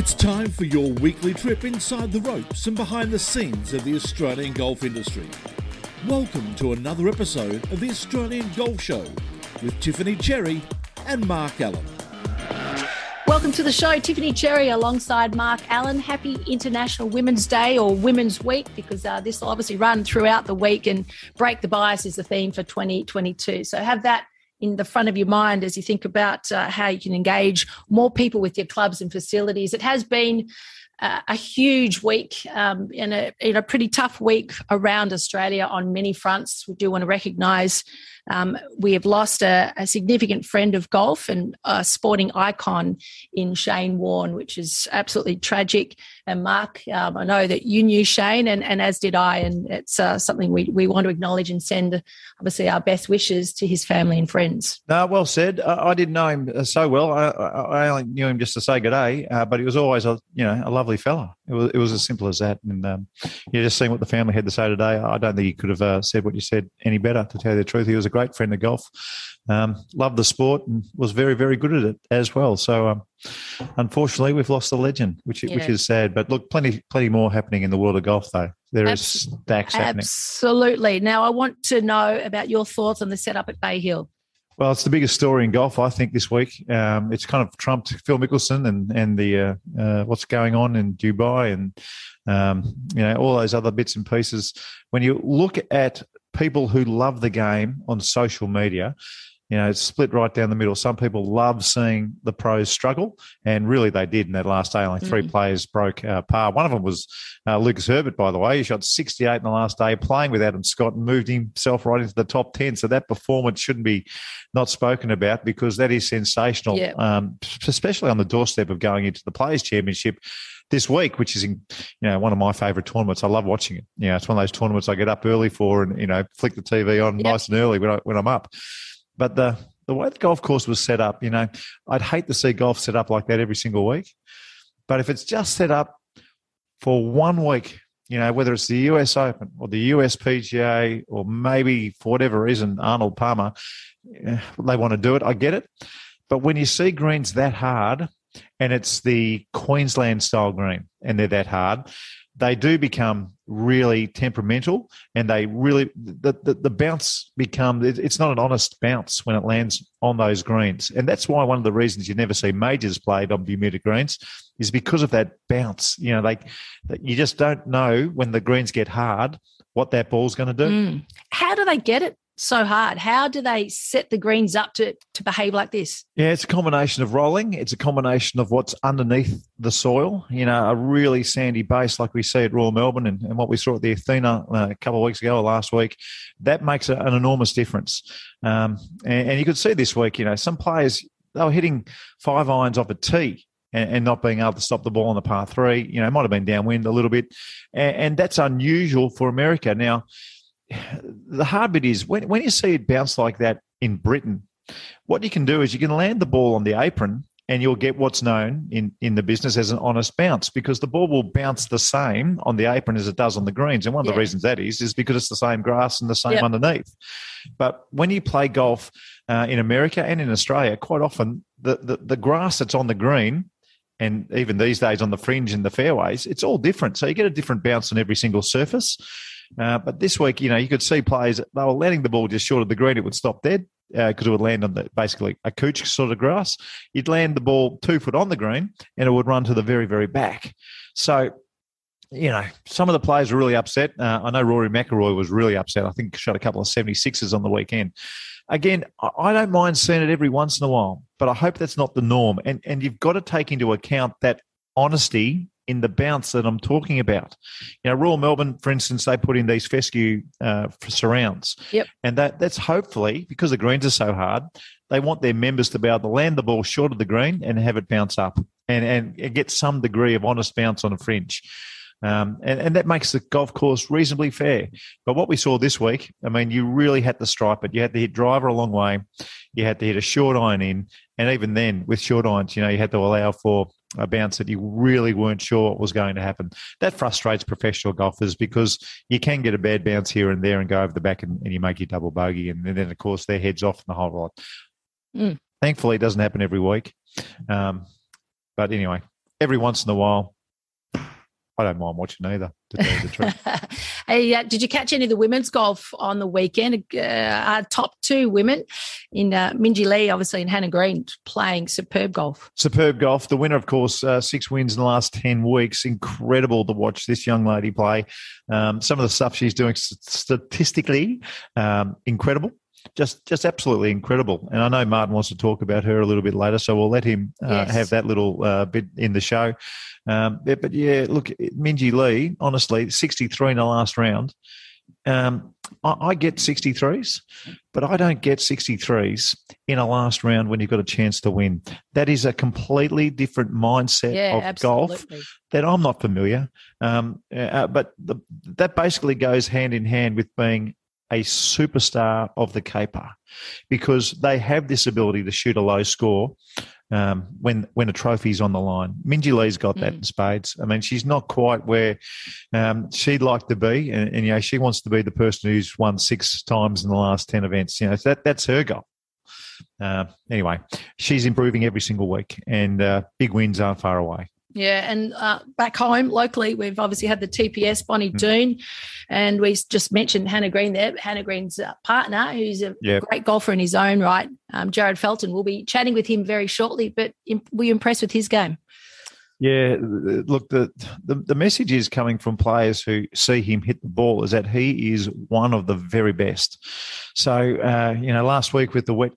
It's time for your weekly trip inside the ropes and behind the scenes of the Australian golf industry. Welcome to another episode of the Australian Golf Show with Tiffany Cherry and Mark Allen. Welcome to the show, Tiffany Cherry alongside Mark Allen. Happy International Women's Day or Women's Week because uh, this will obviously run throughout the week and break the bias is the theme for 2022. So have that in the front of your mind as you think about uh, how you can engage more people with your clubs and facilities. It has been uh, a huge week um, a, and a pretty tough week around Australia on many fronts. We do want to recognise um, we have lost a, a, significant friend of golf and a sporting icon in Shane Warne, which is absolutely tragic. And Mark, um, I know that you knew Shane, and, and as did I, and it's uh, something we, we want to acknowledge and send, obviously, our best wishes to his family and friends. Well said. I, I didn't know him uh, so well. I, I, only knew him just to say good day, uh, but he was always a you know a lovely fella. It was it was as simple as that. And um, yeah, just seeing what the family had to say today, I don't think you could have uh, said what you said any better. To tell you the truth, he was a great friend of golf. Um, loved the sport and was very, very good at it as well. So, um, unfortunately, we've lost a legend, which yeah. which is sad. But look, plenty, plenty more happening in the world of golf, though. There Abs- is stacks happening. Absolutely. Now, I want to know about your thoughts on the setup at Bay Hill. Well, it's the biggest story in golf, I think, this week. Um, it's kind of trumped Phil Mickelson and and the uh, uh, what's going on in Dubai and um, you know all those other bits and pieces. When you look at people who love the game on social media, you know, it's split right down the middle. Some people love seeing the pros struggle, and really they did in that last day. Only three mm. players broke uh, par. One of them was uh, Lucas Herbert, by the way. He shot 68 in the last day playing with Adam Scott and moved himself right into the top 10. So that performance shouldn't be not spoken about because that is sensational, yeah. um, especially on the doorstep of going into the Players' Championship this week, which is in, you know one of my favourite tournaments. I love watching it. You know, it's one of those tournaments I get up early for, and you know, flick the TV on yep. nice and early when I when I'm up. But the the way the golf course was set up, you know, I'd hate to see golf set up like that every single week. But if it's just set up for one week, you know, whether it's the US Open or the US PGA or maybe for whatever reason Arnold Palmer, eh, they want to do it. I get it. But when you see greens that hard, and it's the Queensland style green, and they're that hard. They do become really temperamental, and they really the, the, the bounce become it's not an honest bounce when it lands on those greens, and that's why one of the reasons you never see majors played on Bermuda greens is because of that bounce. You know, like you just don't know when the greens get hard what that ball's going to do. Mm. How do they get it so hard? How do they set the greens up to, to behave like this? Yeah, it's a combination of rolling. It's a combination of what's underneath the soil. You know, a really sandy base like we see at Royal Melbourne and, and what we saw at the Athena uh, a couple of weeks ago or last week. That makes a, an enormous difference. Um, and, and you could see this week, you know, some players, they were hitting five irons off a tee and, not being able to stop the ball on the par three. You know, it might have been downwind a little bit, and, that's unusual for America. Now, the hard bit is when, when you see it bounce like that in Britain, what you can do is you can land the ball on the apron and you'll get what's known in, in the business as an honest bounce because the ball will bounce the same on the apron as it does on the greens. And one of yeah. the reasons that is, is because it's the same grass and the same yep. underneath. But when you play golf uh, in America and in Australia, quite often the, the, the grass that's on the green and even these days on the fringe and the fairways, it's all different. So you get a different bounce on every single surface. Uh, but this week, you know, you could see players, they were landing the ball just short of the green, it would stop dead because uh, it would land on the, basically a cooch sort of grass. You'd land the ball two foot on the green and it would run to the very, very back. So, you know, some of the players were really upset. Uh, I know Rory McIlroy was really upset. I think shot a couple of 76ers on the weekend. Again, I don't mind seeing it every once in a while, but I hope that's not the norm. And and you've got to take into account that honesty in the bounce that I'm talking about. You know, Royal Melbourne, for instance, they put in these fescue uh, surrounds. Yep. And that that's hopefully, because the greens are so hard, they want their members to be able to land the ball short of the green and have it bounce up and, and get some degree of honest bounce on a fringe. Um, and, and that makes the golf course reasonably fair. But what we saw this week, I mean, you really had to stripe it. You had to hit driver a long way. You had to hit a short iron in. And even then, with short irons, you know, you had to allow for a bounce that you really weren't sure what was going to happen. That frustrates professional golfers because you can get a bad bounce here and there and go over the back and, and you make your double bogey. And, and, then, of course, their heads off and the whole lot. Mm. Thankfully, it doesn't happen every week. Um, but anyway, every once in a while, I don't mind watching either. To tell you the truth. hey, uh, did you catch any of the women's golf on the weekend? Uh, our top two women in uh, Minjee Lee, obviously, and Hannah Green playing superb golf. Superb golf. The winner, of course, uh, six wins in the last ten weeks. Incredible to watch this young lady play. Um, some of the stuff she's doing statistically, um, incredible just just absolutely incredible. And I know Martin wants to talk about her a little bit later, so we'll let him uh, yes. have that little uh, bit in the show. Um, but, but, yeah, look, Minjee Lee, honestly, 63 in the last round. Um, I, I, get 63s, but I don't get 63s in a last round when you've got a chance to win. That is a completely different mindset yeah, of absolutely. golf that I'm not familiar. Um, uh, but the, that basically goes hand in hand with being a superstar of the caper because they have this ability to shoot a low score um, when when a trophy's on the line. Minjee Lee's got that mm. in spades. I mean, she's not quite where um, she'd like to be, and, and, you know she wants to be the person who's won six times in the last ten events. You know, that that's her goal. Uh, anyway, she's improving every single week, and uh, big wins aren't far away. Yeah, and uh, back home locally, we've obviously had the TPS Bonnie mm. Doon, and we just mentioned Hannah Green there. Hannah Green's uh, partner, who's a yep. great golfer in his own right, um, Jared Felton. We'll be chatting with him very shortly. But imp- were you impressed with his game? Yeah, look, the, the, the message is coming from players who see him hit the ball is that he is one of the very best. So, uh, you know, last week with the wet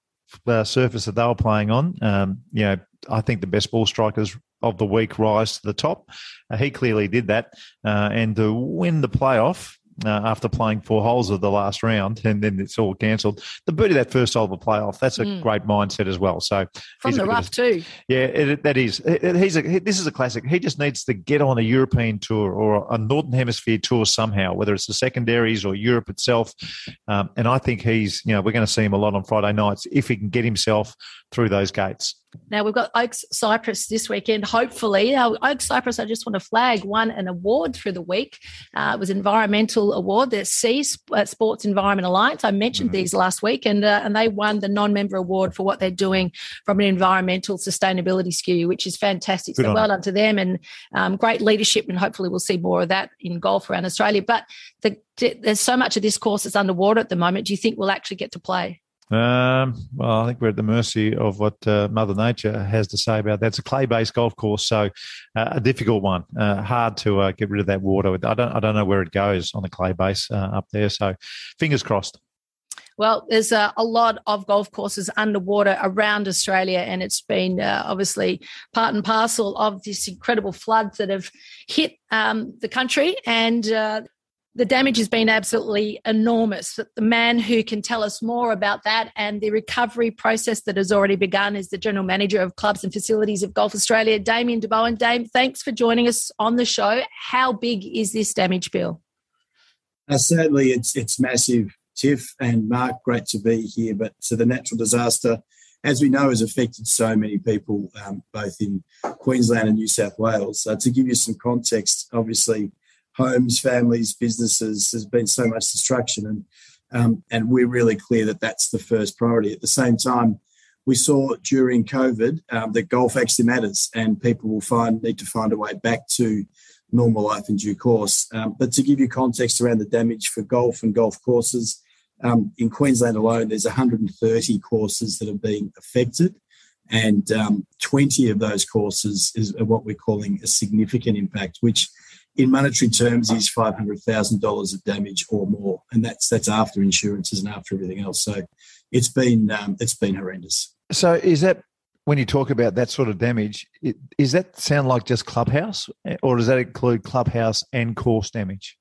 uh, surface that they were playing on, um, you know, I think the best ball strikers of the week rise to the top. Uh, he clearly did that. Uh, and to win the playoff, uh, after playing four holes of the last round, and then it's all cancelled. The beauty of that first hole of the playoff, that's a mm. great mindset as well. So from the rough too. Yeah, it, that is. He's a, this is a classic. He just needs to get on a European tour or a Northern Hemisphere tour somehow, whether it's the secondaries or Europe itself. Um, and I think he's, you know, we're going to see him a lot on Friday nights if he can get himself through those gates. Now we've got Oaks Cypress this weekend. Hopefully, now Oaks Cypress. I just want to flag won an award through the week. Uh, it was environmental award, the C uh, Sports Environment Alliance. I mentioned mm-hmm. these last week, and uh, and they won the non-member award for what they're doing from an environmental sustainability skew, which is fantastic. Good so well done to them, and um, great leadership, and hopefully we'll see more of that in golf around Australia. But the, there's so much of this course that's underwater at the moment. Do you think we'll actually get to play? Um, well, I think we're at the mercy of what uh, Mother Nature has to say about that. It's a clay-based golf course, so uh, a difficult one. Uh, hard to uh, get rid of that water. I don't, I don't know where it goes on the clay base uh, up there. So, fingers crossed. Well, there's a, a, lot of golf courses underwater around Australia, and it's been uh, obviously part and parcel of this incredible floods that have hit um, the country. And uh, the damage has been absolutely enormous. The man who can tell us more about that and the recovery process that has already begun is the General Manager of Clubs and Facilities of Golf Australia, Damien de Bohun. Dame, thanks for joining us on the show. How big is this damage bill? Uh, certainly, it's it's massive, Tiff and Mark. Great to be here. But so the natural disaster, as we know, has affected so many people, um, both in Queensland and New South Wales. Uh, to give you some context, obviously homes, families, businesses. There's been so much destruction, and um, and we're really clear that that's the first priority. At the same time, we saw during COVID um, that golf actually matters, and people will find need to find a way back to normal life in due course. Um, but to give you context around the damage for golf and golf courses, um, in Queensland alone, there's 130 courses that have been affected. And um, 20 of those courses is what we're calling a significant impact, which in monetary terms is five hundred thousand dollars of damage or more, and that's that's after insurances and after everything else. So it's been um, it's been horrendous. So is that when you talk about that sort of damage? It, does that sound like just clubhouse, or does that include clubhouse and course damage?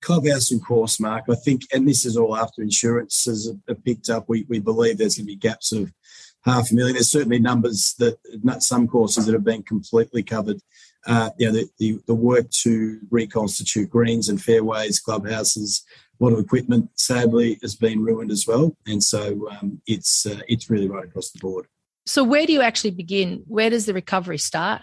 Clubhouse and course, Mark. I think, and this is all after insurances are picked up. We we believe there's going to be gaps of half a million. There's certainly numbers that not some courses that have been completely covered uh, you know, the, the, the, work to reconstitute greens and fairways, clubhouses, a lot of equipment, sadly, has been ruined as well. And so um, it's uh, it's really right across the board. So where do you actually begin? Where does the recovery start?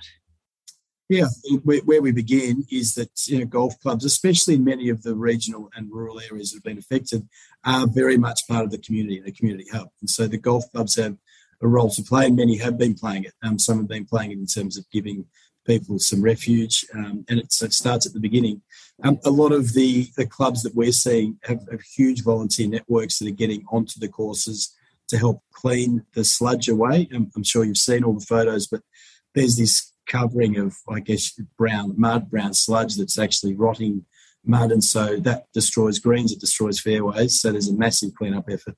Yeah, where we begin is that you know, golf clubs, especially many of the regional and rural areas that have been affected, are very much part of the community, and the community hub. And so the golf clubs have a role to play, and many have been playing it. Um, some have been playing it in terms of giving people some refuge, um, and it, starts at the beginning. Um, a lot of the, the clubs that we're seeing have, have, huge volunteer networks that are getting onto the courses to help clean the sludge away. I'm, I'm sure you've seen all the photos, but there's this covering of, I guess, brown mud, brown sludge that's actually rotting mud, and so that destroys greens, it destroys fairways. So there's a massive cleanup effort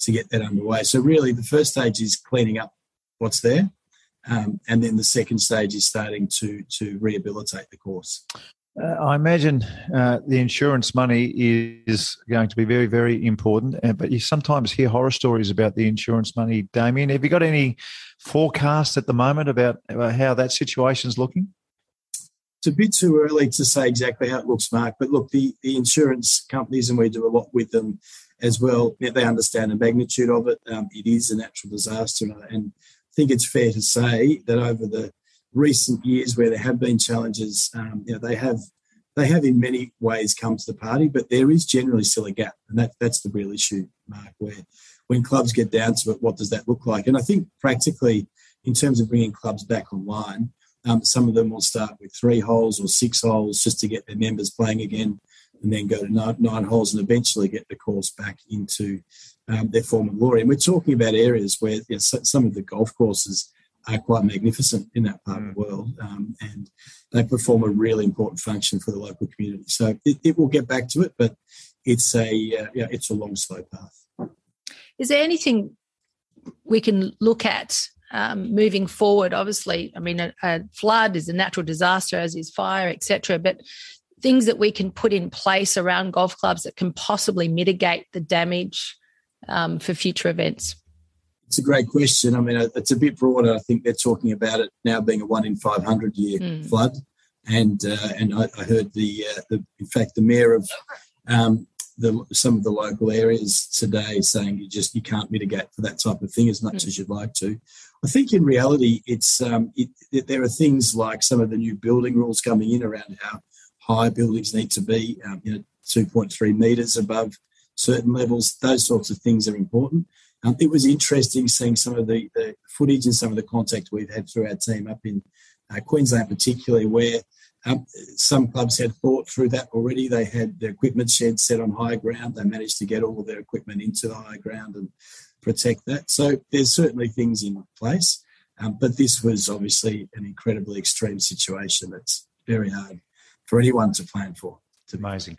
to get that underway. So really, the first stage is cleaning up what's there, um, and then the second stage is starting to to rehabilitate the course. Uh, I imagine uh, the insurance money is going to be very, very important. Uh, but you sometimes hear horror stories about the insurance money. Damien, have you got any forecast at the moment about how that situation is looking? It's a bit too early to say exactly how it looks, Mark. But look, the, the insurance companies, and we do a lot with them as well, they understand the magnitude of it. Um, it is a natural disaster. And think it's fair to say that over the recent years where there have been challenges, um, you know, they have they have in many ways come to the party, but there is generally still a gap, and that that's the real issue, Mark. Where when clubs get down to it, what does that look like? And I think practically, in terms of bringing clubs back online, um, some of them will start with three holes or six holes just to get their members playing again, and then go to nine, nine holes and eventually get the course back into um, their former glory. And we're talking about areas where you know, some of the golf courses are quite magnificent in that part mm. of the mm. world, um, and they perform a really important function for the local community. So it, it will get back to it, but it's a uh, yeah, it's a long, slow path. Is there anything we can look at um, moving forward? Obviously, I mean, a, a, flood is a natural disaster, as is fire, etc. But things that we can put in place around golf clubs that can possibly mitigate the damage um, for future events. It's a great question. I mean, it's a bit broader. I think they're talking about it now being a one in five hundred year mm. flood, and uh, and I, I heard the, uh, the, in fact the mayor of um, the, some of the local areas today saying you just you can't mitigate for that type of thing as much mm. as you'd like to. I think in reality, it's um, it, it, there are things like some of the new building rules coming in around how high buildings need to be, um, you know, two point three meters above certain levels. Those sorts of things are important. Um, it was interesting seeing some of the, the, footage and some of the contact we've had through our team up in uh, Queensland, particularly where um, some clubs had thought through that already. They had their equipment shed set on high ground. They managed to get all of their equipment into the high ground and protect that. So there's certainly things in place. Um, but this was obviously an incredibly extreme situation that's very hard for anyone to plan for. It's amazing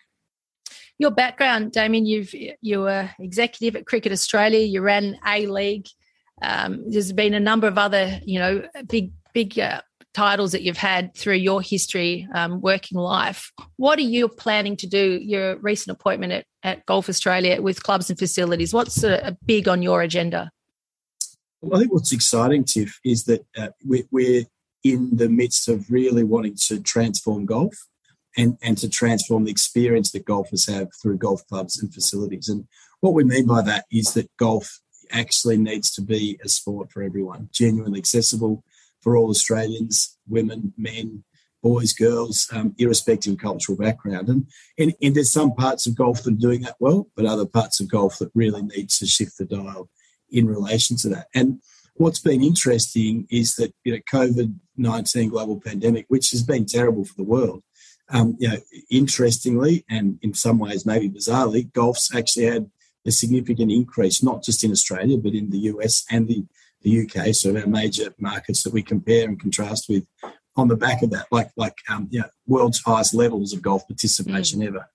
your background, Damien, you've you were executive at Cricket Australia. You ran A League. Um, there's been a number of other, you know, big big uh, titles that you've had through your history, um, working life. What are you planning to do? Your recent appointment at, at Golf Australia with clubs and facilities. What's big on your agenda? Well, I think what's exciting, Tiff, is that uh, we're, we're in the midst of really wanting to transform golf and, and to transform the experience that golfers have through golf clubs and facilities. And what we mean by that is that golf actually needs to be a sport for everyone, genuinely accessible for all Australians, women, men, boys, girls, um, irrespective of cultural background. And, and, and, there's some parts of golf that are doing that well, but other parts of golf that really need to shift the dial in relation to that. And what's been interesting is that you know COVID nineteen global pandemic, which has been terrible for the world, um, you know, interestingly, and in some ways maybe bizarrely, golf's actually had a significant increase, not just in Australia, but in the US and the, the UK, so our major markets that we compare and contrast with on the back of that, like like um, you know, world's highest levels of golf participation mm. ever.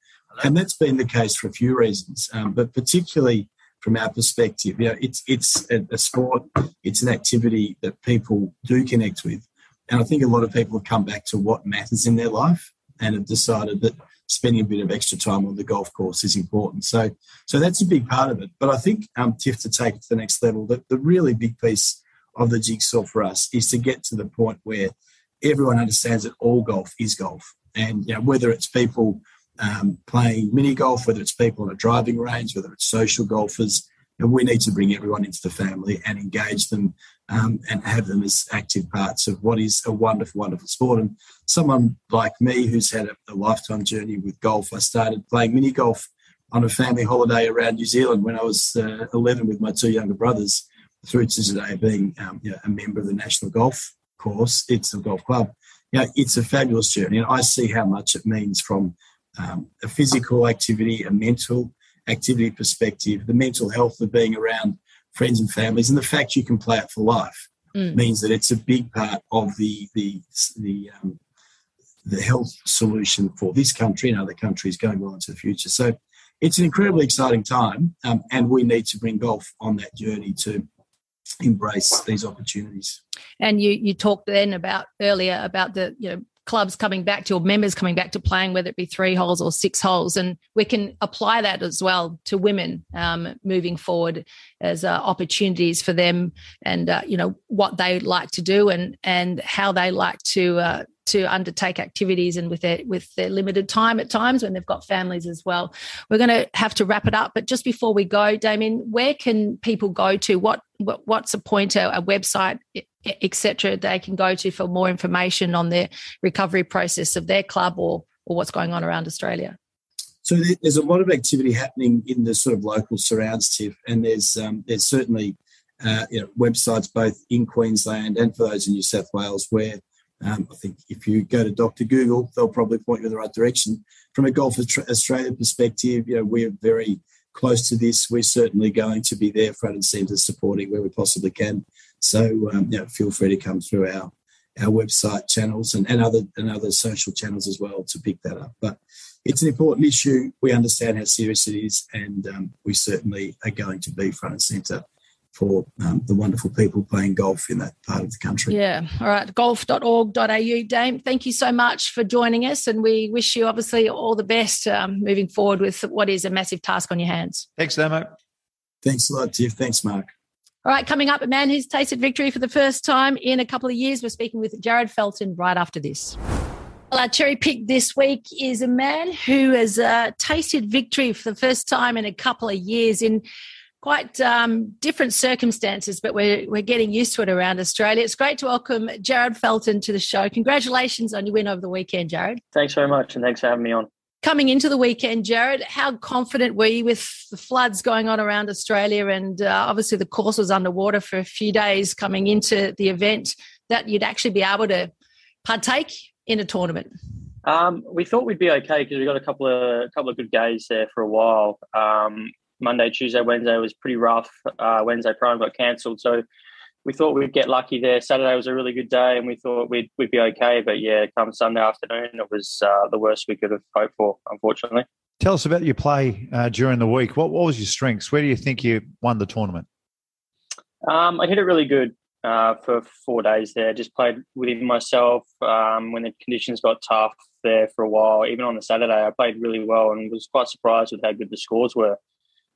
And that's been the case for a few reasons, um, but particularly from our perspective, you know, it's it's a, a sport, it's an activity that people do connect with, and I think a lot of people have come back to what matters in their life and have decided that spending a bit of extra time on the golf course is important. So, so that's a big part of it. But I think, um, Tiff, to take it to the next level, the, the really big piece of the jigsaw for us is to get to the point where everyone understands that all golf is golf, and you know whether it's people um, playing mini golf, whether it's people on a driving range, whether it's social golfers, and we need to bring everyone into the family and engage them um, and have them as active parts of what is a wonderful, wonderful sport. And someone like me who's had a, a lifetime journey with golf, I started playing mini golf on a family holiday around New Zealand when I was uh, 11 with my two younger brothers, through to today being um, you know, a member of the National Golf Course, it's a golf club. you know, it's a fabulous journey. And I see how much it means from um, a physical activity, a mental activity perspective, the mental health of being around friends and families, and the fact you can play it for life mm. means that it's a big part of the the the um, the health solution for this country and other countries going well into the future. So it's an incredibly exciting time, um, and we need to bring golf on that journey to embrace these opportunities. And you you talked then about earlier about the you know clubs coming back to or members coming back to playing, whether it be three holes or six holes. And we can apply that as well to women um, moving forward as uh, opportunities for them and, uh, you know, what they like to do and, and how they like to, uh, to undertake activities and with their with their limited time at times when they've got families as well. We're going to have to wrap it up, but just before we go, Damien, where can people go to? What, what what's a pointer, a website, etc. They can go to for more information on the recovery process of their club or or what's going on around Australia. So there's a lot of activity happening in the sort of local surrounds, Tiff, and there's um, there's certainly uh, you know, websites both in Queensland and for those in New South Wales where um, I think if you go to Dr. Google, they'll probably point you in the right direction. From a Golf Australia perspective, you know, we're very close to this. We're certainly going to be there front and centre supporting where we possibly can. So, um, you know, feel free to come through our our website channels and, and other and other social channels as well to pick that up. But it's an important issue. We understand how serious it is, and um, we certainly are going to be front and centre for um, the wonderful people playing golf in that part of the country. Yeah. All right. Golf.org.au. Dame, thank you so much for joining us. And we wish you obviously all the best um, moving forward with what is a massive task on your hands. Thanks, Damo. Thanks a lot, Tiff. Thanks, Mark. All right, coming up, a man who's tasted victory for the first time in a couple of years. We're speaking with Jared Felton right after this. Well, our cherry pick this week is a man who has uh, tasted victory for the first time in a couple of years in quite um, different circumstances, but we're, we're getting used to it around Australia. It's great to welcome Jared Felton to the show. Congratulations on your win over the weekend, Jared. Thanks very much, and thanks for having me on. Coming into the weekend, Jared, how confident were you with the floods going on around Australia? And uh, obviously, the course was underwater for a few days coming into the event that you'd actually be able to partake in a tournament. Um, we thought we'd be okay because we got a couple of couple of good days there for a while. Um, Monday, Tuesday, Wednesday was pretty rough. Uh, Wednesday Prime got cancelled, so we thought we'd get lucky there. Saturday was a really good day, and we thought we'd we'd be okay. But yeah, come Sunday afternoon, it was uh, the worst we could have hoped for, unfortunately. Tell us about your play uh, during the week. What what was your strengths? Where do you think you won the tournament? Um, I hit it really good uh, for four days there. Just played within myself um, when the conditions got tough there for a while. Even on the Saturday, I played really well and was quite surprised with how good the scores were.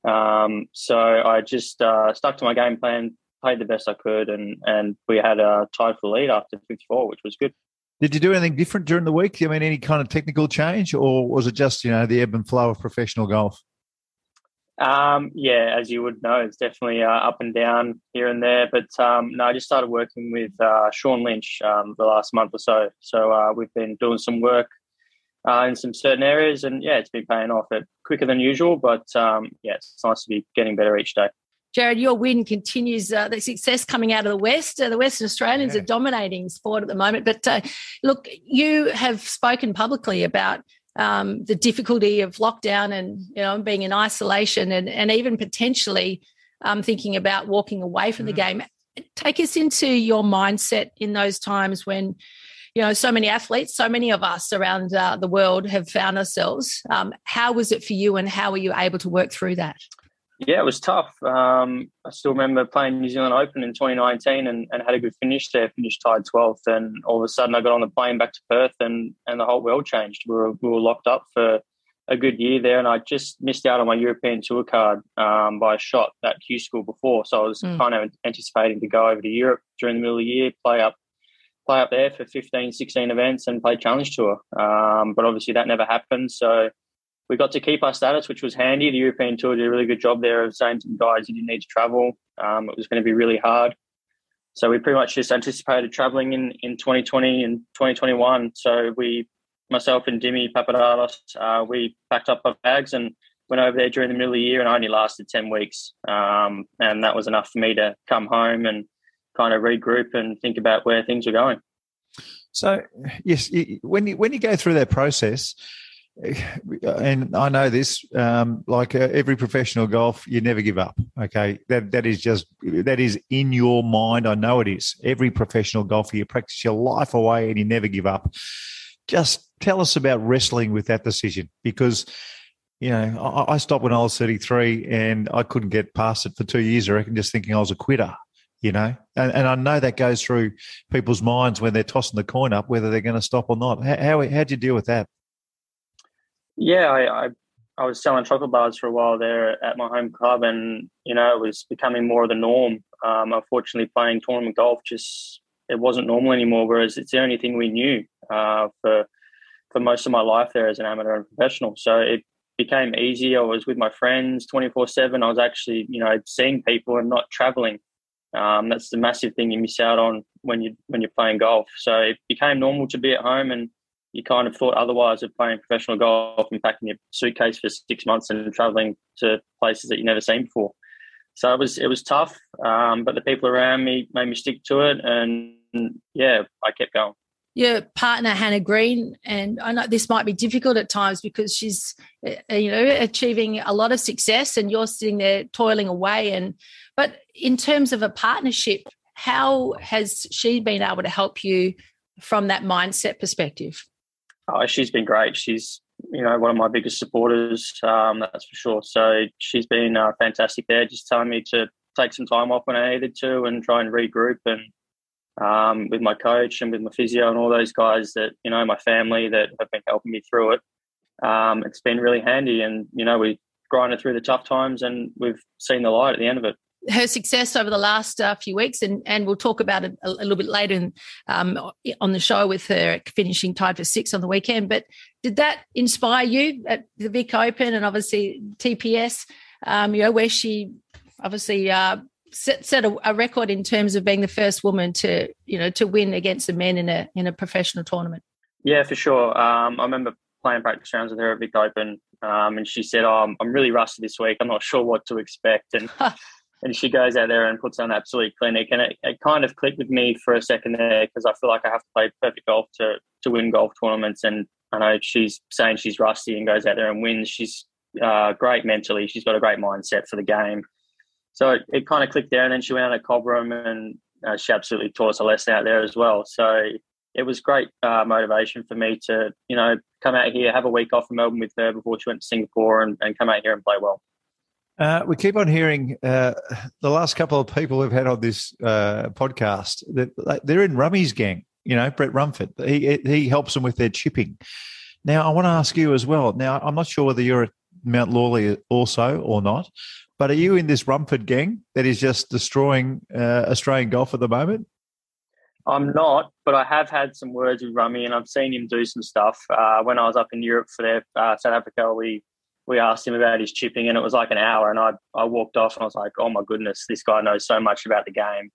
Um, so I just uh, stuck to my game plan, played the best I could, and and we had a tie for lead after 54, which was good. Did you do anything different during the week? I mean, any kind of technical change, or was it just you know the ebb and flow of professional golf? Um, yeah, as you would know, it's definitely uh, up and down here and there. But um, no, I just started working with uh, Sean Lynch um, the last month or so. So uh, we've been doing some work uh, in some certain areas. And yeah, it's been paying off. It quicker than usual, but um, yeah, it's nice to be getting better each day. Jared, your win continues uh, the success coming out of the West. Uh, the Western Australians yeah. are dominating sport at the moment. But uh, look, you have spoken publicly about um, the difficulty of lockdown and you know being in isolation and, and even potentially um, thinking about walking away from mm. the game. Take us into your mindset in those times when you know, so many athletes, so many of us around uh, the world have found ourselves. Um, how was it for you, and how were you able to work through that? Yeah, it was tough. Um, I still remember playing New Zealand Open in 2019 and, and, had a good finish there, finished tied 12th. And all of a sudden, I got on the plane back to Perth and, and the whole world changed. We were, we were locked up for a good year there, and I just missed out on my European Tour card um, by a shot at Q School before. So I was mm. kind of anticipating to go over to Europe during the middle of the year, play up play up there for 15, 16 events and play Challenge Tour. Um, but obviously that never happened. So we got to keep our status, which was handy. The European Tour did a really good job there of saying to the guys you didn't need to travel. Um, it was going to be really hard. So we pretty much just anticipated traveling in, in 2020 and 2021. So we, myself and Dimmy Papadatos, uh, we packed up our bags and went over there during the middle of the year and I only lasted 10 weeks. Um, and that was enough for me to come home and kind of regroup and think about where things are going. So yes, when you when you go through that process, and I know this, um, like uh, every professional golf, you never give up. Okay, that that is just that is in your mind. I know it is. Every professional golfer, you practice your life away, and you never give up. Just tell us about wrestling with that decision, because you know I, I stopped when I was thirty three, and I couldn't get past it for two years. I reckon, just thinking I was a quitter you know and, and, i know that goes through people's minds when they're tossing the coin up whether they're going to stop or not how, how how'd you deal with that yeah, I, I, I was selling chocolate bars for a while there at my home club, and you know it was becoming more of the norm. Um, unfortunately, playing tournament golf just it wasn't normal anymore. Whereas it's the only thing we knew uh, for for most of my life there as an amateur and professional. So it became easy. I was with my friends twenty four seven. I was actually you know seeing people and not traveling. Um, that's the massive thing you miss out on when you when you're playing golf. So it became normal to be at home and you kind of thought otherwise of playing professional golf and packing your suitcase for six months and traveling to places that you've never seen before. So it was it was tough, um, but the people around me made me stick to it, and yeah, I kept going. Your partner Hannah Green, and I know this might be difficult at times because she's uh, you know achieving a lot of success, and you're sitting there toiling away. And but in terms of a partnership, how has she been able to help you from that mindset perspective? Oh, she's been great. She's you know one of my biggest supporters. Um, that's for sure. So she's been uh, fantastic there, just telling me to take some time off when I needed to and try and regroup and um, with my coach and with my physio and all those guys that you know my family that have been helping me through it. Um, it's been really handy, and you know we grinded through the tough times, and we've seen the light at the end of it her success over the last uh, few weeks, and and we'll talk about it a, a little bit later in, um, on the show with her finishing tied for six on the weekend. But did that inspire you at the Vic Open and obviously TPS? Um, you know where she obviously uh, set set a, a, record in terms of being the first woman to you know to win against the men in a in a professional tournament. Yeah, for sure. Um, I remember playing practice rounds with her at Vic Open, um, and she said, oh, I'm, I'm really rusty this week. I'm not sure what to expect." And and she goes out there and puts on absolute clinic. And it, it kind of clicked with me for a second there because I feel like I have to play perfect golf to to win golf tournaments. And I know she's saying she's rusty and goes out there and wins. She's uh, great mentally. She's got a great mindset for the game. So it, it kind of clicked there. And then she went out at Cobram and uh, she absolutely taught us a lesson out there as well. So it was great uh, motivation for me to, you know, come out here, have a week off in Melbourne with her before she went to Singapore and, and come out here and play well. Uh, we keep on hearing uh, the last couple of people we've had on this uh, podcast that they're in Rummy's gang. You know, Brett Rumford. He he helps them with their chipping. Now, I want to ask you as well. Now, I'm not sure whether you're at Mount Lawley also or not, but are you in this Rumford gang that is just destroying uh, Australian golf at the moment? I'm not, but I have had some words with Rummy, and I've seen him do some stuff. Uh, when I was up in Europe for their uh, South Africa, we we asked him about his chipping, and it was like an hour. And I I walked off, and I was like, oh my goodness, this guy knows so much about the game.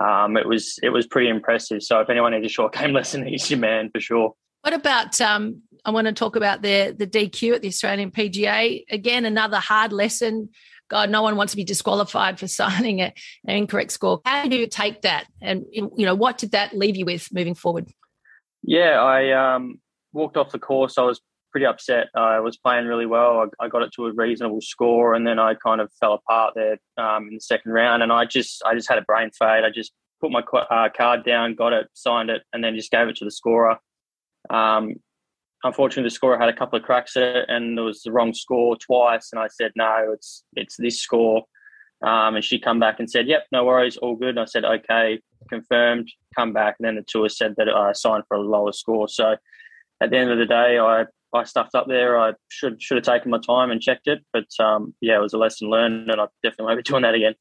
Um, it was it was pretty impressive. So if anyone needs a short game lesson, he's your man for sure. What about um, I want to talk about the the DQ at the Australian PGA again. Another hard lesson. God, no one wants to be disqualified for signing a, an incorrect score. How do you take that? And you know, what did that leave you with moving forward? Yeah, I um, walked off the course. I was pretty upset. I was playing really well. I, I, got it to a reasonable score, and then I kind of fell apart there um, in the second round. And I just, I just had a brain fade. I just put my uh, card down, got it, signed it, and then just gave it to the scorer. Um, unfortunately, the scorer had a couple of cracks at it, and there was the wrong score twice. And I said, no, it's it's this score. Um, and she come back and said, "Yep, no worries, all good." And I said, "Okay, confirmed." Come back, and then the tour said that I signed for a lower score. So at the end of the day, I I stuffed up there. I should should have taken my time and checked it, but um, yeah, it was a lesson learned, and I definitely won't be doing that again.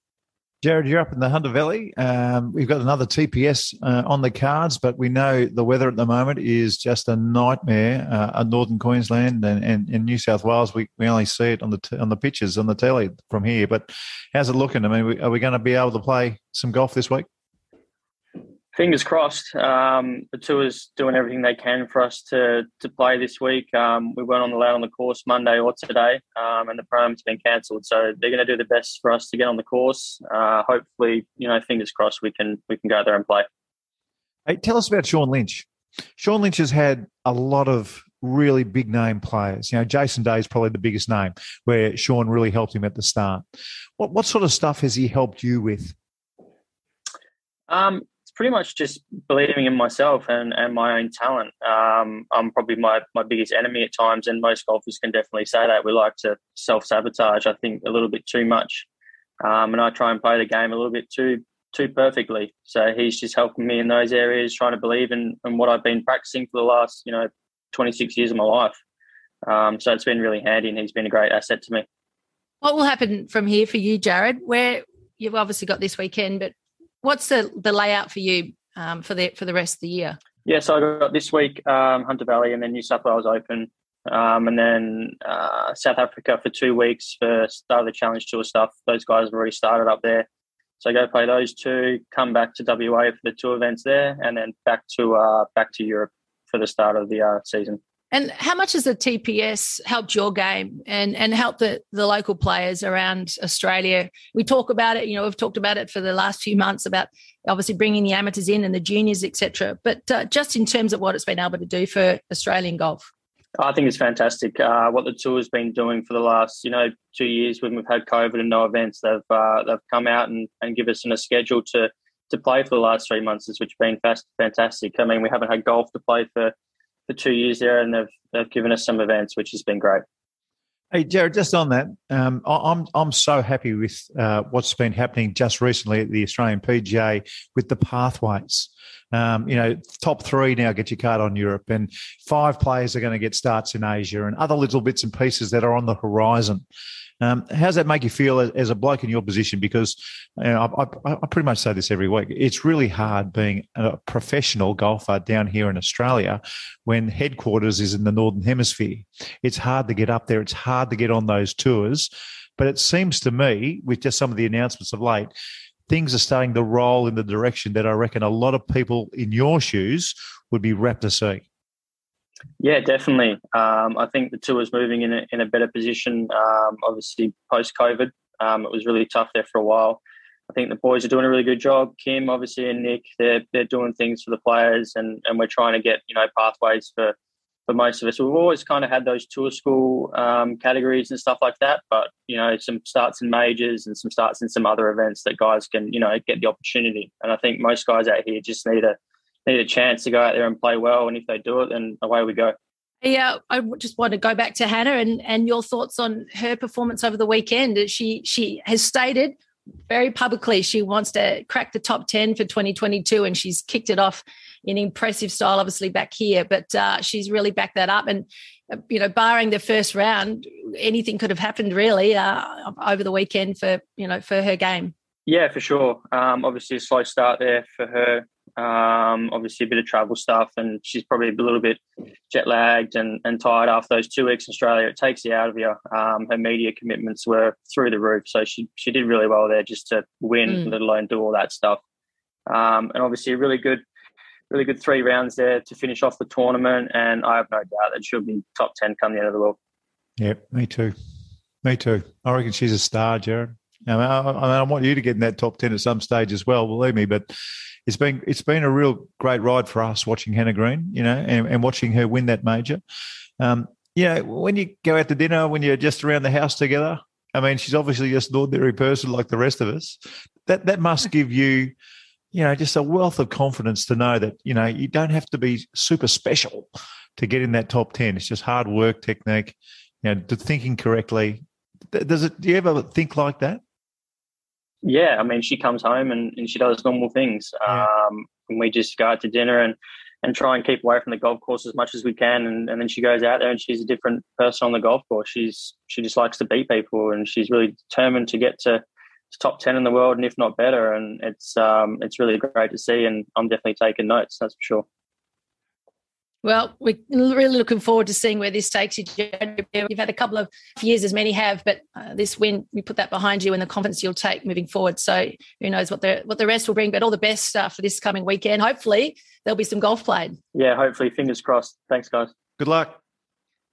Jared, you're up in the Hunter Valley. Um, we've got another TPS uh, on the cards, but we know the weather at the moment is just a nightmare. Uh, in northern Queensland and, and in New South Wales, we, we only see it on the t- on the pitches on the telly from here. But how's it looking? I mean, are we going to be able to play some golf this week? Fingers crossed. Um, the tour's doing everything they can for us to to play this week. Um, we weren't allowed on the course Monday or today, um, and the program's been cancelled. So they're going to do the best for us to get on the course. Uh, hopefully, you know, fingers crossed, we can we can go there and play. Hey, tell us about Sean Lynch. Sean Lynch has had a lot of really big name players. You know, Jason Day is probably the biggest name, where Sean really helped him at the start. What what sort of stuff has he helped you with? Um, pretty much just believing in myself and, and my own talent. Um, I'm probably my, my biggest enemy at times, and most golfers can definitely say that. We like to self sabotage, I think, a little bit too much. Um, and I try and play the game a little bit too too perfectly. So he's just helping me in those areas, trying to believe in, in what I've been practicing for the last, you know, 26 years of my life. Um, so it's been really handy and he's been a great asset to me. What will happen from here for you, Jared? Where you've obviously got this weekend, but what's the, the layout for you um, for the for the rest of the year? Yeah, so I got this week um, Hunter Valley and then New South Wales Open, um, and then uh, South Africa for two weeks for start of the Challenge Tour stuff. Those guys have already started up there, so I go play those two, come back to WA for the two events there, and then back to uh, back to Europe for the start of the uh, season. And how much has the TPS helped your game and and helped the, the local players around Australia? We talk about it, you know, we've talked about it for the last few months about obviously bringing the amateurs in and the juniors, etc. But uh, just in terms of what it's been able to do for Australian golf. I think it's fantastic. Uh, what the tour's been doing for the last, you know, two years when we've had COVID and no events, they've uh, they've come out and, and give us a schedule to to play for the last three months, which has been fantastic. I mean, we haven't had golf to play for, for two years there, and they've they've given us some events, which has been great. Hey Jared, just on that, um, I'm I'm so happy with uh, what's been happening just recently at the Australian PGA with the pathways. Um, you know, top three now get your card on Europe, and five players are going to get starts in Asia, and other little bits and pieces that are on the horizon. Um, how does that make you feel as, as, a bloke in your position? Because you know, I, I, I, pretty much say this every week. It's really hard being a professional golfer down here in Australia when headquarters is in the Northern Hemisphere. It's hard to get up there. It's hard to get on those tours. But it seems to me, with just some of the announcements of late, things are starting to roll in the direction that I reckon a lot of people in your shoes would be rapt to see. Yeah, definitely. Um, I think the tour is moving in a, in a better position. Um, obviously, post COVID, um, it was really tough there for a while. I think the boys are doing a really good job. Kim, obviously, and Nick, they're they're doing things for the players, and, and we're trying to get you know pathways for for most of us. We've always kind of had those tour school um, categories and stuff like that, but you know some starts in majors and some starts in some other events that guys can you know get the opportunity. And I think most guys out here just need a need a chance to go out there and play well. And if they do it, then away we go. Yeah, I just want to go back to Hannah and, and your thoughts on her performance over the weekend. She she has stated very publicly she wants to crack the top 10 for 2022 and she's kicked it off in impressive style obviously back here but uh, she's really backed that up and uh, you know barring the first round anything could have happened really uh, over the weekend for you know for her game yeah for sure um, obviously a slow start there for her um, obviously, a bit of travel stuff, and she's probably a little bit jet lagged and, and tired after those two weeks in Australia. It takes you out of you. Um, her media commitments were through the roof, so she she did really well there just to win, mm. let alone do all that stuff. Um, and obviously, a really good, really good three rounds there to finish off the tournament. And I have no doubt that she'll be top ten come the end of the world. Yep, me too. Me too. I reckon she's a star, Jared. I, mean, I, I want you to get in that top ten at some stage as well. Believe me, but it's been it's been a real great ride for us watching Hannah Green, you know, and, and watching her win that major. Um, you know, when you go out to dinner, when you're just around the house together, I mean, she's obviously just an ordinary person like the rest of us. That that must give you, you know, just a wealth of confidence to know that you know you don't have to be super special to get in that top ten. It's just hard work, technique, you know, thinking correctly. Does it? Do you ever think like that? Yeah, I mean, she comes home and, and she does normal things. Yeah. Um, and we just go out to dinner and, and try and keep away from the golf course as much as we can. And, and then she goes out there and she's a different person on the golf course. She's she just likes to beat people and she's really determined to get to, to top ten in the world and if not better. And it's um, it's really great to see. And I'm definitely taking notes. That's for sure. Well, we're really looking forward to seeing where this takes you. You've had a couple of years, as many have, but uh, this win, we put that behind you and the confidence you'll take moving forward. So who knows what the what the rest will bring? But all the best uh, for this coming weekend. Hopefully, there'll be some golf played. Yeah, hopefully, fingers crossed. Thanks, guys. Good luck.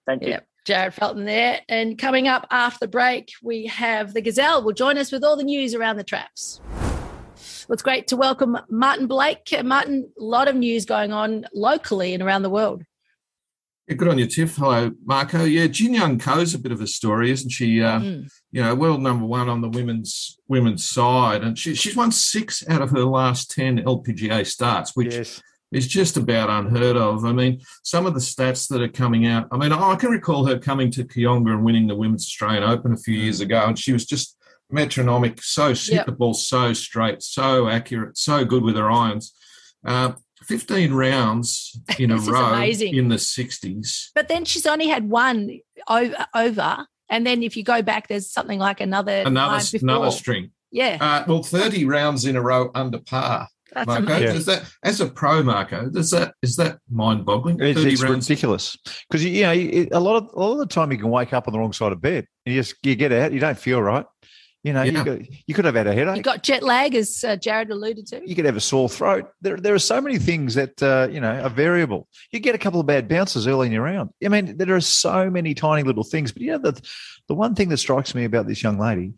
Thank you. Jared Felton there. And coming up after the break, we have the Gazelle will join us with all the news around the traps. Well, it's great to welcome Martin Blake. Martin, a lot of news going on locally and around the world. Yeah, good on you, Tiff. Hello, Marco. Yeah, Jin Young Ko's a bit of a story, isn't she? Uh, mm. You know, world number one on the women's women's side, and she, she's won six out of her last ten LPGA starts, which yes. is just about unheard of. I mean, some of the stats that are coming out. I mean, I can recall her coming to Kooyonga and winning the Women's Australian Open a few years ago, and she was just metronomic, so hit yep. the ball so straight, so accurate, so good with her irons. Uh, 15 rounds in a row amazing. in the 60s. But then she's only had one over, over. And then if you go back, there's something like another another another string. Yeah. Uh, well, 30 rounds in a row under par. That's Marco, does that as a pro, Marco? Is that is that mind boggling? It's, it's ridiculous because you know a lot of a lot of the time you can wake up on the wrong side of bed. You just you get out, you don't feel right. You know, yeah. you, could, you could have had a headache. You got jet lag, as uh, Jared alluded to. You could have a sore throat. There, there are so many things that uh, you know are variable. You get a couple of bad bounces early in your round. I mean, there are so many tiny little things. But you know, the the one thing that strikes me about this young lady,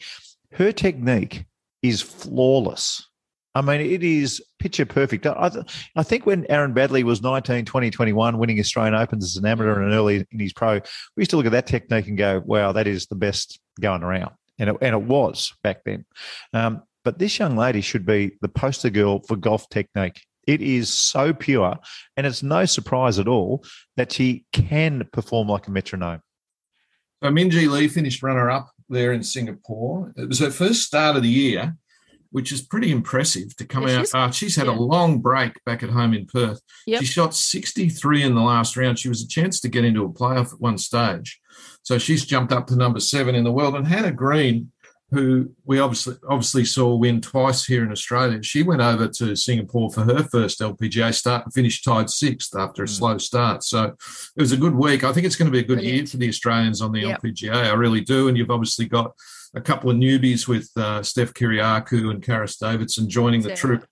her technique is flawless. I mean, it is picture perfect. I, I think when Aaron Baddeley was 19, 20, 21, winning Australian Opens as an amateur and an early in his pro, we used to look at that technique and go, wow, that is the best going around and it, and it was back then. Um, but this young lady should be the poster girl for golf technique. It is so pure, and it's no surprise at all that she can perform like a metronome. So Minjee Lee finished runner up there in Singapore. It was her first start of the year, which is pretty impressive to come yeah, out. She's, uh, she's had yeah. a long break back at home in Perth. Yep. She shot 63 in the last round. She was a chance to get into a playoff at one stage. So she's jumped up to number seven in the world. And Hannah Green, who we obviously obviously saw win twice here in Australia, she went over to Singapore for her first LPGA start and finished tied sixth after a mm. slow start. So it was a good week. I think it's going to be a good Brilliant. year for the Australians on the yep. LPGA. I really do. And you've obviously got a couple of newbies with uh, Steph Kyriacou and Karis Davidson joining the troop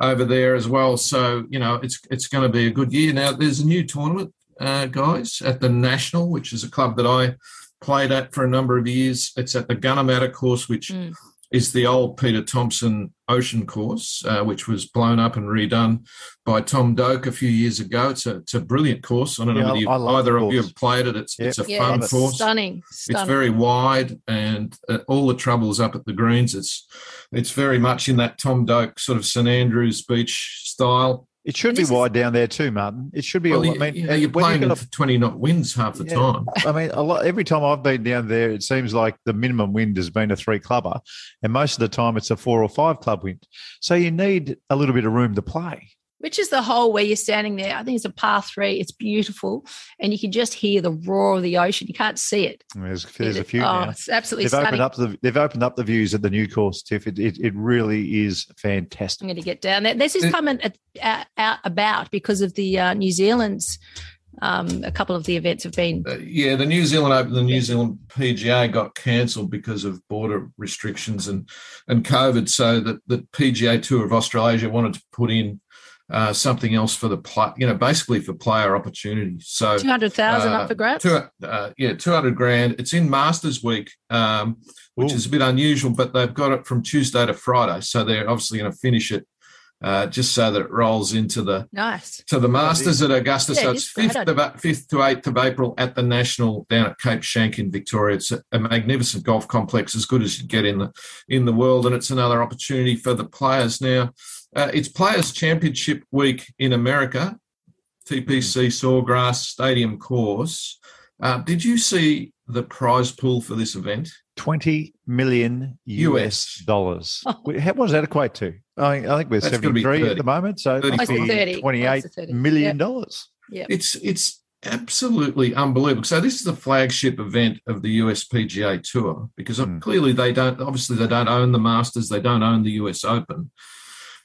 over there as well. So you know it's it's going to be a good year. Now there's a new tournament uh, guys at the National, which is a club that I played at for a number of years. It's at the Gunnamatta course, which mm. Is the old Peter Thomson Ocean course, uh, which was blown up and redone by Tom Doak a few years ago. It's a, it's a brilliant course. I don't yeah, know whether either of you have played it. It's, yep. it's a yeah, fun it's course. Stunning, stunning. It's very wide and uh, all the troubles up at the greens. It's it's very much in that Tom Doak sort of St Andrews Beach style. It should be wide down there too, Martin. It should be. Well, I mean, you, are playing you for twenty knot winds half the yeah. time. I mean, a lot. Every time I've been down there, it seems like the minimum wind has been a three clubber, and most of the time it's a four or five club wind. So you need a little bit of room to play which is the hole where you're standing there. I think it's a par three. It's beautiful, and you can just hear the roar of the ocean. You can't see it. There's, there's a few. Oh, now. it's absolutely. They've stunning. opened up the. They've opened up the views at the new course, Tiff. It, it, it really is fantastic. I'm going to get down there. This is coming out, out about because of the uh, New Zealand's. Um, a couple of the events have been. Uh, yeah, the New Zealand Open, the New Zealand PGA got cancelled because of border restrictions and and COVID. So that the PGA Tour of Australasia wanted to put in uh, something else for the play, you know, basically for player opportunity. So two hundred thousand uh, up for grabs. Two, uh, yeah, two hundred grand. It's in Masters Week, um, which Ooh. is a bit unusual, but they've got it from Tuesday to Friday, so they're obviously going to finish it. Uh, just so that it rolls into the nice to the Masters at Augusta. Yeah, so it's fifth of fifth to eighth of April at the National down at Cape Schanck in Victoria. It's a, a magnificent golf complex, as good as you get in the in the world, and it's another opportunity for the players now. Uh, it's Players Championship Week in America, TPC Sawgrass Stadium course. Uh, did you see the prize pool for this event? 20 million US, dollars. Oh. What does that equate to? I, I think we're That's 73 at the moment. So 30. 28 million dollars. Yeah. It's, it's absolutely unbelievable. So this is the flagship event of the US PGA Tour because mm. clearly they don't, obviously they don't own the Masters, they don't own the US Open.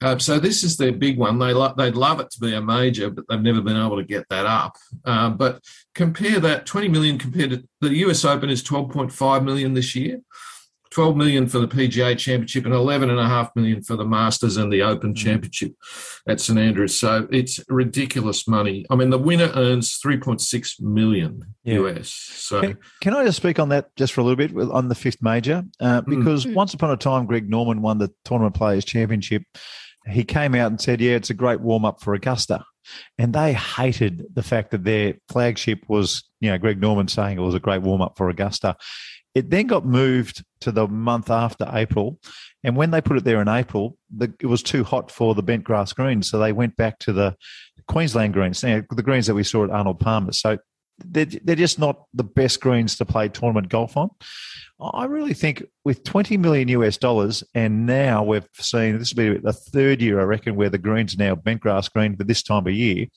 Uh, so this is their big one. They lo- they'd love it to be a major, but they've never been able to get that up. Uh, but compare that 20 million compared to the US Open is 12.5 million this year. 12 million for the PGA Championship and 11 and a half million for the Masters and the Open mm. Championship at St Andrews. So it's ridiculous money. I mean, the winner earns 3.6 million yeah. US. So can, can, I just speak on that just for a little bit on the fifth major? Uh, mm. because mm. once upon a time, Greg Norman won the Tournament Players Championship. He came out and said, "Yeah, it's a great warm up for Augusta." and they hated the fact that their flagship was, you know, Greg Norman saying it was a great warm up for Augusta. It then got moved to the month after April, and when they put it there in April, the, it was too hot for the bent grass greens, so they went back to the Queensland greens, the greens that we saw at Arnold Palmer. So they're, they're just not the best greens to play tournament golf on. I really think with 20 million US dollars, and now we've seen this will be the third year, I reckon, where the greens now bent grass green for this time of year.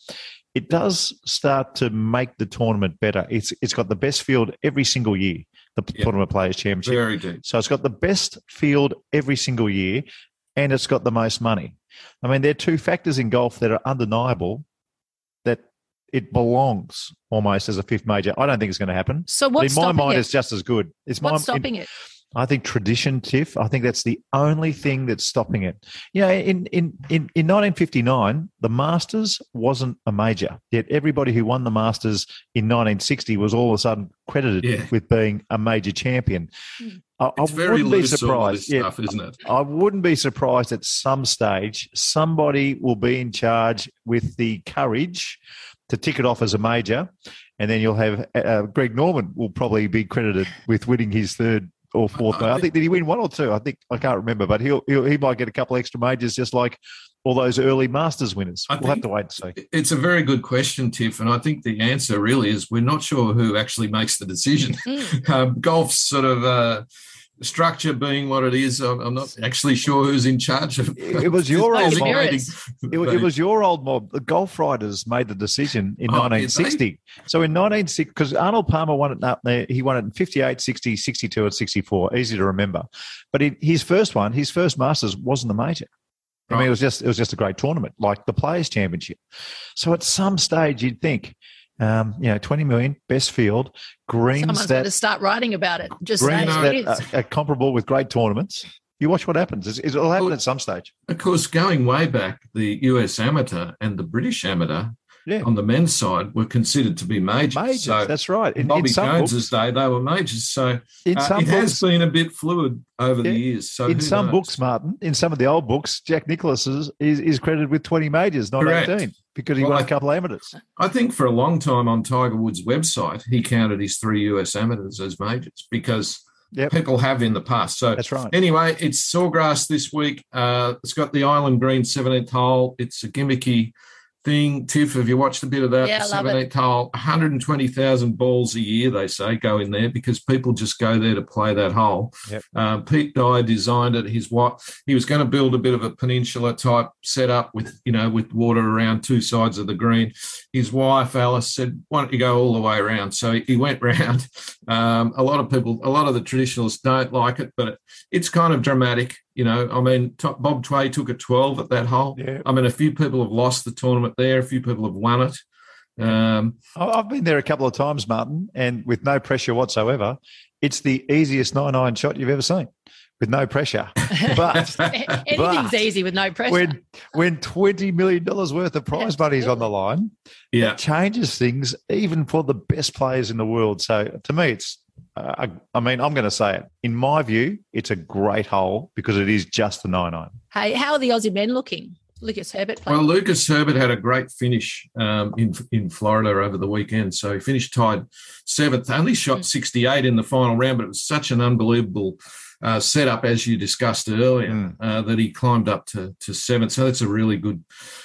It does start to make the tournament better. It's it's got the best field every single year, the yep. tournament players championship. Very deep. So it's got the best field every single year, and it's got the most money. I mean, there are two factors in golf that are undeniable that it belongs almost as a fifth major. I don't think it's going to happen. So what's in my mind, it? it's just as good. It's what's my, stopping in, it? I think tradition, Tiff. I think that's the only thing that's stopping it. You know, in, in, in, in 1959, the Masters wasn't a major. Yet everybody who won the Masters in 1960 was all of a sudden credited yeah. with being a major champion. Mm. I, I wouldn't be surprised. Yeah, stuff, isn't it? I wouldn't be surprised at some stage somebody will be in charge with the courage to tick it off as a major, and then you'll have uh, Greg Norman will probably be credited with winning his third or fourth. I, I think did he win one or two? I think I can't remember, but he'll, he'll he might get a couple extra majors, just like all those early Masters winners. I we'll have to wait and see. It's a very good question, Tiff, and I think the answer really is we're not sure who actually makes the decision. Mm. um, golf's sort of. Uh, structure being what it is, I'm not actually sure who's in charge of. It was your old mob. It, it, was your old mob. The Golf Writers made the decision in oh, 1960. So in 1960, because Arnold Palmer won it up there, he won it in 58, 60, 62, and 64. Easy to remember. But his first one, his first Masters wasn't the major. I mean, it oh. was just it was just a great tournament, like the Players Championship. So at some stage, you'd think um, you know, 20 million, best field, greens Someone's that to start writing about it. Just greens that are, are, comparable with great tournaments. You watch what happens. It'll happen well, at some stage. Of course, going way back, the US amateur and the British amateur yeah. on the men's side were considered to be majors. Majors, so that's right. In, Bobby in Jones's books, day, they were majors. So uh, it books, has been a bit fluid over yeah, the years. So in some knows? books, Martin, in some of the old books, Jack Nicklaus is, is, is credited with 20 majors, not Correct. 18, because he well, won a couple of amateurs. I think for a long time on Tiger Woods' website, he counted his three US amateurs as majors because – Yep. People have in the past. So that's right. Anyway, it's Sawgrass this week. Uh, it's got the Island Green 17th hole. It's a gimmicky thing. Tiff, have you watched a bit of that? Yeah, Seven, eight hole, 120,000 balls a year, they say, go in there because people just go there to play that hole. Yep. Uh, Pete Dye designed it. His wife, he was going to build a bit of a peninsula type setup with, you know, with water around two sides of the green. His wife, Alice, said, why don't you go all the way around? So he went round. Um, a lot of people, a lot of the traditionalists don't like it, but it's kind of dramatic. You know, I mean, Bob Tway took a 12 at that hole. Yeah. I mean, a few people have lost the tournament there. A few people have won it. Um, I've been there a couple of times, Martin, and with no pressure whatsoever. It's the easiest nine iron shot you've ever seen with no pressure. But anything's but easy with no pressure. When when twenty million dollars worth of prize yeah, money is on the line, yeah, it changes things even for the best players in the world. So to me, it's uh, I, I, mean, I'm going to say it. In my view, it's a great hole because it is just the nine iron. Hey, how are the Aussie men looking? Lucas Herbert. Playing? Well, Lucas Herbert had a great finish um, in in Florida over the weekend. So he finished tied seventh. Only shot mm. 68 in the final round, but it was such an unbelievable uh, setup, as you discussed earlier, mm. uh, that he climbed up to, to seventh. So that's a really good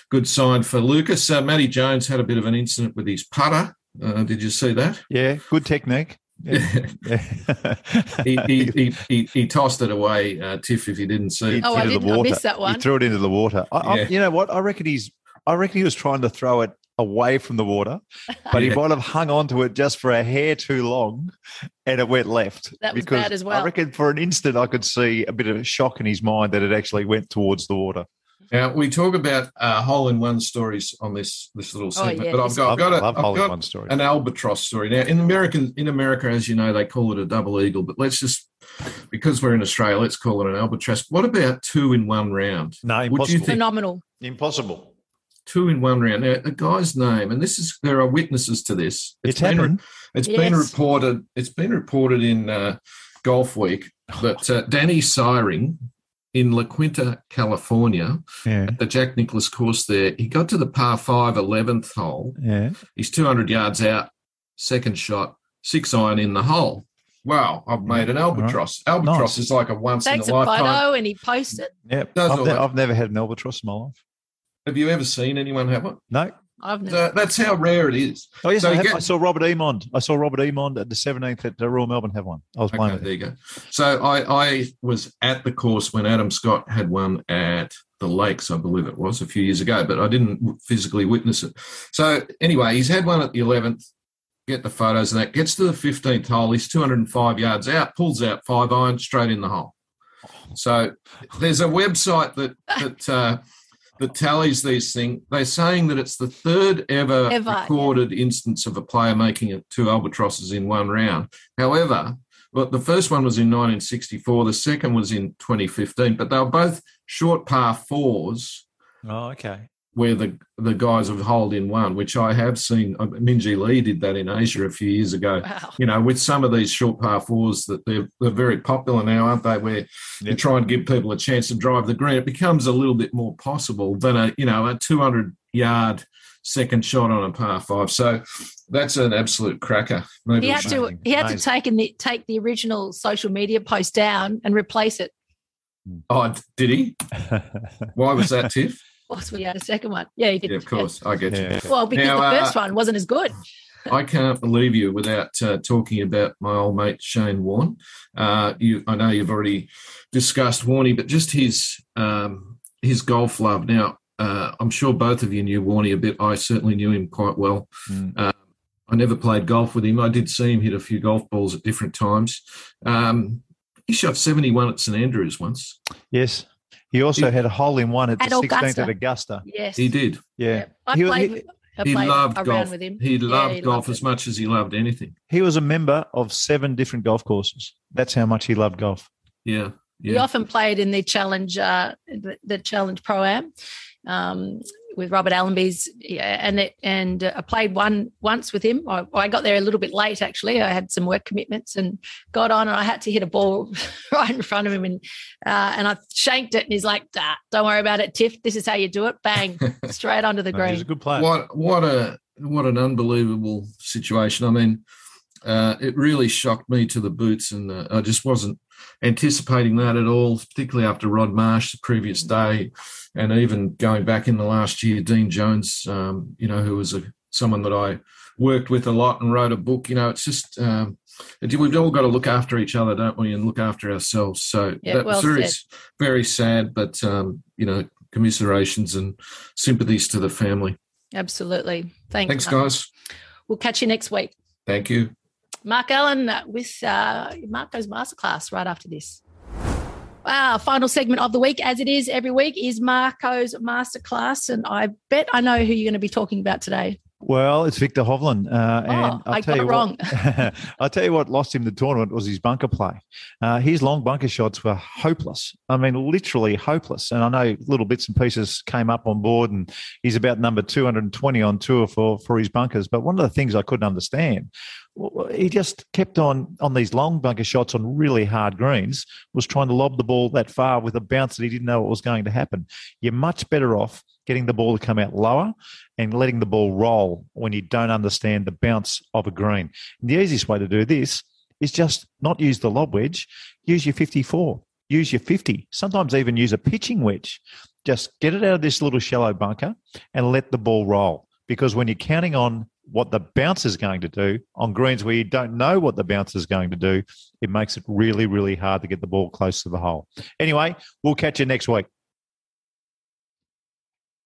good sign for Lucas. Uh, Matty Jones had a bit of an incident with his putter. Uh, did you see that? Yeah, good technique. Yeah. he, he, he, he, he, tossed it away, uh, Tiff, if you didn't see it. Oh, I, didn't, I missed that one. He threw it into the water. I, yeah. you know what? I reckon he's. I reckon he was trying to throw it away from the water, but he might have hung on to it just for a hair too long, and it went left. That was bad as well. I reckon for an instant I could see a bit of a shock in his mind that it actually went towards the water. Now we talk about uh, hole in one stories on this this little oh, segment, oh, yeah. but I've got, I've got, a, I've got an albatross story. Now in American in America, as you know, they call it a double eagle, but let's just because we're in Australia, let's call it an albatross. What about two in one round? No, impossible. Would you think, Phenomenal. Impossible. Two in one round. Now, the guy's name, and this is there are witnesses to this. It's, it's been, happened. It's yes. been reported. It's been reported in uh, Golf Week that uh, Danny Syring in La Quinta, California, yeah. at the Jack Nicklaus course there, he got to the par 5 11th hole. Yeah. He's 200 yards out, second shot, six iron in the hole. Wow, I've made an albatross. Right. Albatross nice. is like a once Takes in a, a lifetime. photo and he posts it. Yeah, I've, ne- I've, never had an albatross in my life. Have you ever seen anyone have one? No. I've never. that's how rare it is. Oh yes, so I, get, I, saw Robert Emond. I saw Robert Emond at the 17th at the Royal Melbourne have one. I was playing. Okay, there you go. So I, I was at the course when Adam Scott had one at the Lakes, I believe it was a few years ago, but I didn't physically witness it. So anyway, he's had one at the 11th get the photos and that. Gets to the 15th hole. He's 205 yards out, pulls out five iron straight in the hole. So there's a website that that uh, that tallies these things. They're saying that it's the third ever, ever recorded yeah. instance of a player making it two albatrosses in one round. However, well, the first one was in 1964. The second was in 2015, but they were both short par fours. Oh, okay where the the guys have holed in one, which I have seen. Uh, Minjee Lee did that in Asia a few years ago. Wow. You know, with some of these short par fours that they're they're very popular now, aren't they? Where yep. you try and give people a chance to drive the green, it becomes a little bit more possible than a you know a 200 yard second shot on a par five. So that's an absolute cracker. Maybe he had to he had to take in the take the original social media post down and replace it. Oh, did he? Why was that, Tiff? Course we had a second one. Yeah, you did. Yeah, of course, I get you. Well, because now, the first uh, one wasn't as good. I can't believe you without uh, talking about my old mate Shane Warne. Uh, you, I know you've already discussed Warney, but just his um, his golf love. Now, uh, I'm sure both of you knew Warney a bit. I certainly knew him quite well. Mm. I never played golf with him. I did see him hit a few golf balls at different times. Um, he shot 71 at St Andrews once. Yes. He also he, had a hole in one at, at the 16th at Augusta. Yes, he did. Yeah, yeah. I he, played. He, I he loved golf. With him. He loved yeah, he golf loved as much as he loved anything. He was a member of seven different golf courses. That's how much he loved golf. Yeah, yeah. He often played in the challenge, uh, the, the challenge pro am. Um, with Robert Allenby's, yeah, and it, and uh, I played one once with him. I, I, got there a little bit late actually. I had some work commitments and got on, and I had to hit a ball right in front of him, and uh, and I shanked it, and he's like, ah, "Don't worry about it, Tiff. This is how you do it. Bang, straight onto the green." He's a good player. What what a what an unbelievable situation. I mean, uh, it really shocked me to the boots, and uh, I just wasn't anticipating that at all, particularly after Rod Marsh the previous day and even going back in the last year, Dean Jones, um, you know, who was a, someone that I worked with a lot and wrote a book. You know, it's just um, we've all got to look after each other, don't we, and look after ourselves. So yeah, that well was very, said. very sad, but um, you know, commiserations and sympathies to the family. Absolutely. Thanks. Thanks, guys. We'll catch you next week. Thank you. Mark Allen with uh, Marco's masterclass right after this. Wow, final segment of the week, as it is every week, is Marco's masterclass. And I bet I know who you're going to be talking about today. Well, it's Viktor Hovland. Uh, oh, and I'll I tell you wrong. What, I'll tell you what lost him the tournament was his bunker play. Uh, his long bunker shots were hopeless. I mean, literally hopeless. And I know little bits and pieces came up on board, and he's about number 220 on tour for, for his bunkers. But one of the things I couldn't understand he just kept on on these long bunker shots on really hard greens was trying to lob the ball that far with a bounce that he didn't know what was going to happen you're much better off getting the ball to come out lower and letting the ball roll when you don't understand the bounce of a green and the easiest way to do this is just not use the lob wedge use your 54 use your 50 sometimes even use a pitching wedge just get it out of this little shallow bunker and let the ball roll because when you're counting on what the bounce is going to do on greens where you don't know what the bounce is going to do, it makes it really, really hard to get the ball close to the hole. Anyway, we'll catch you next week.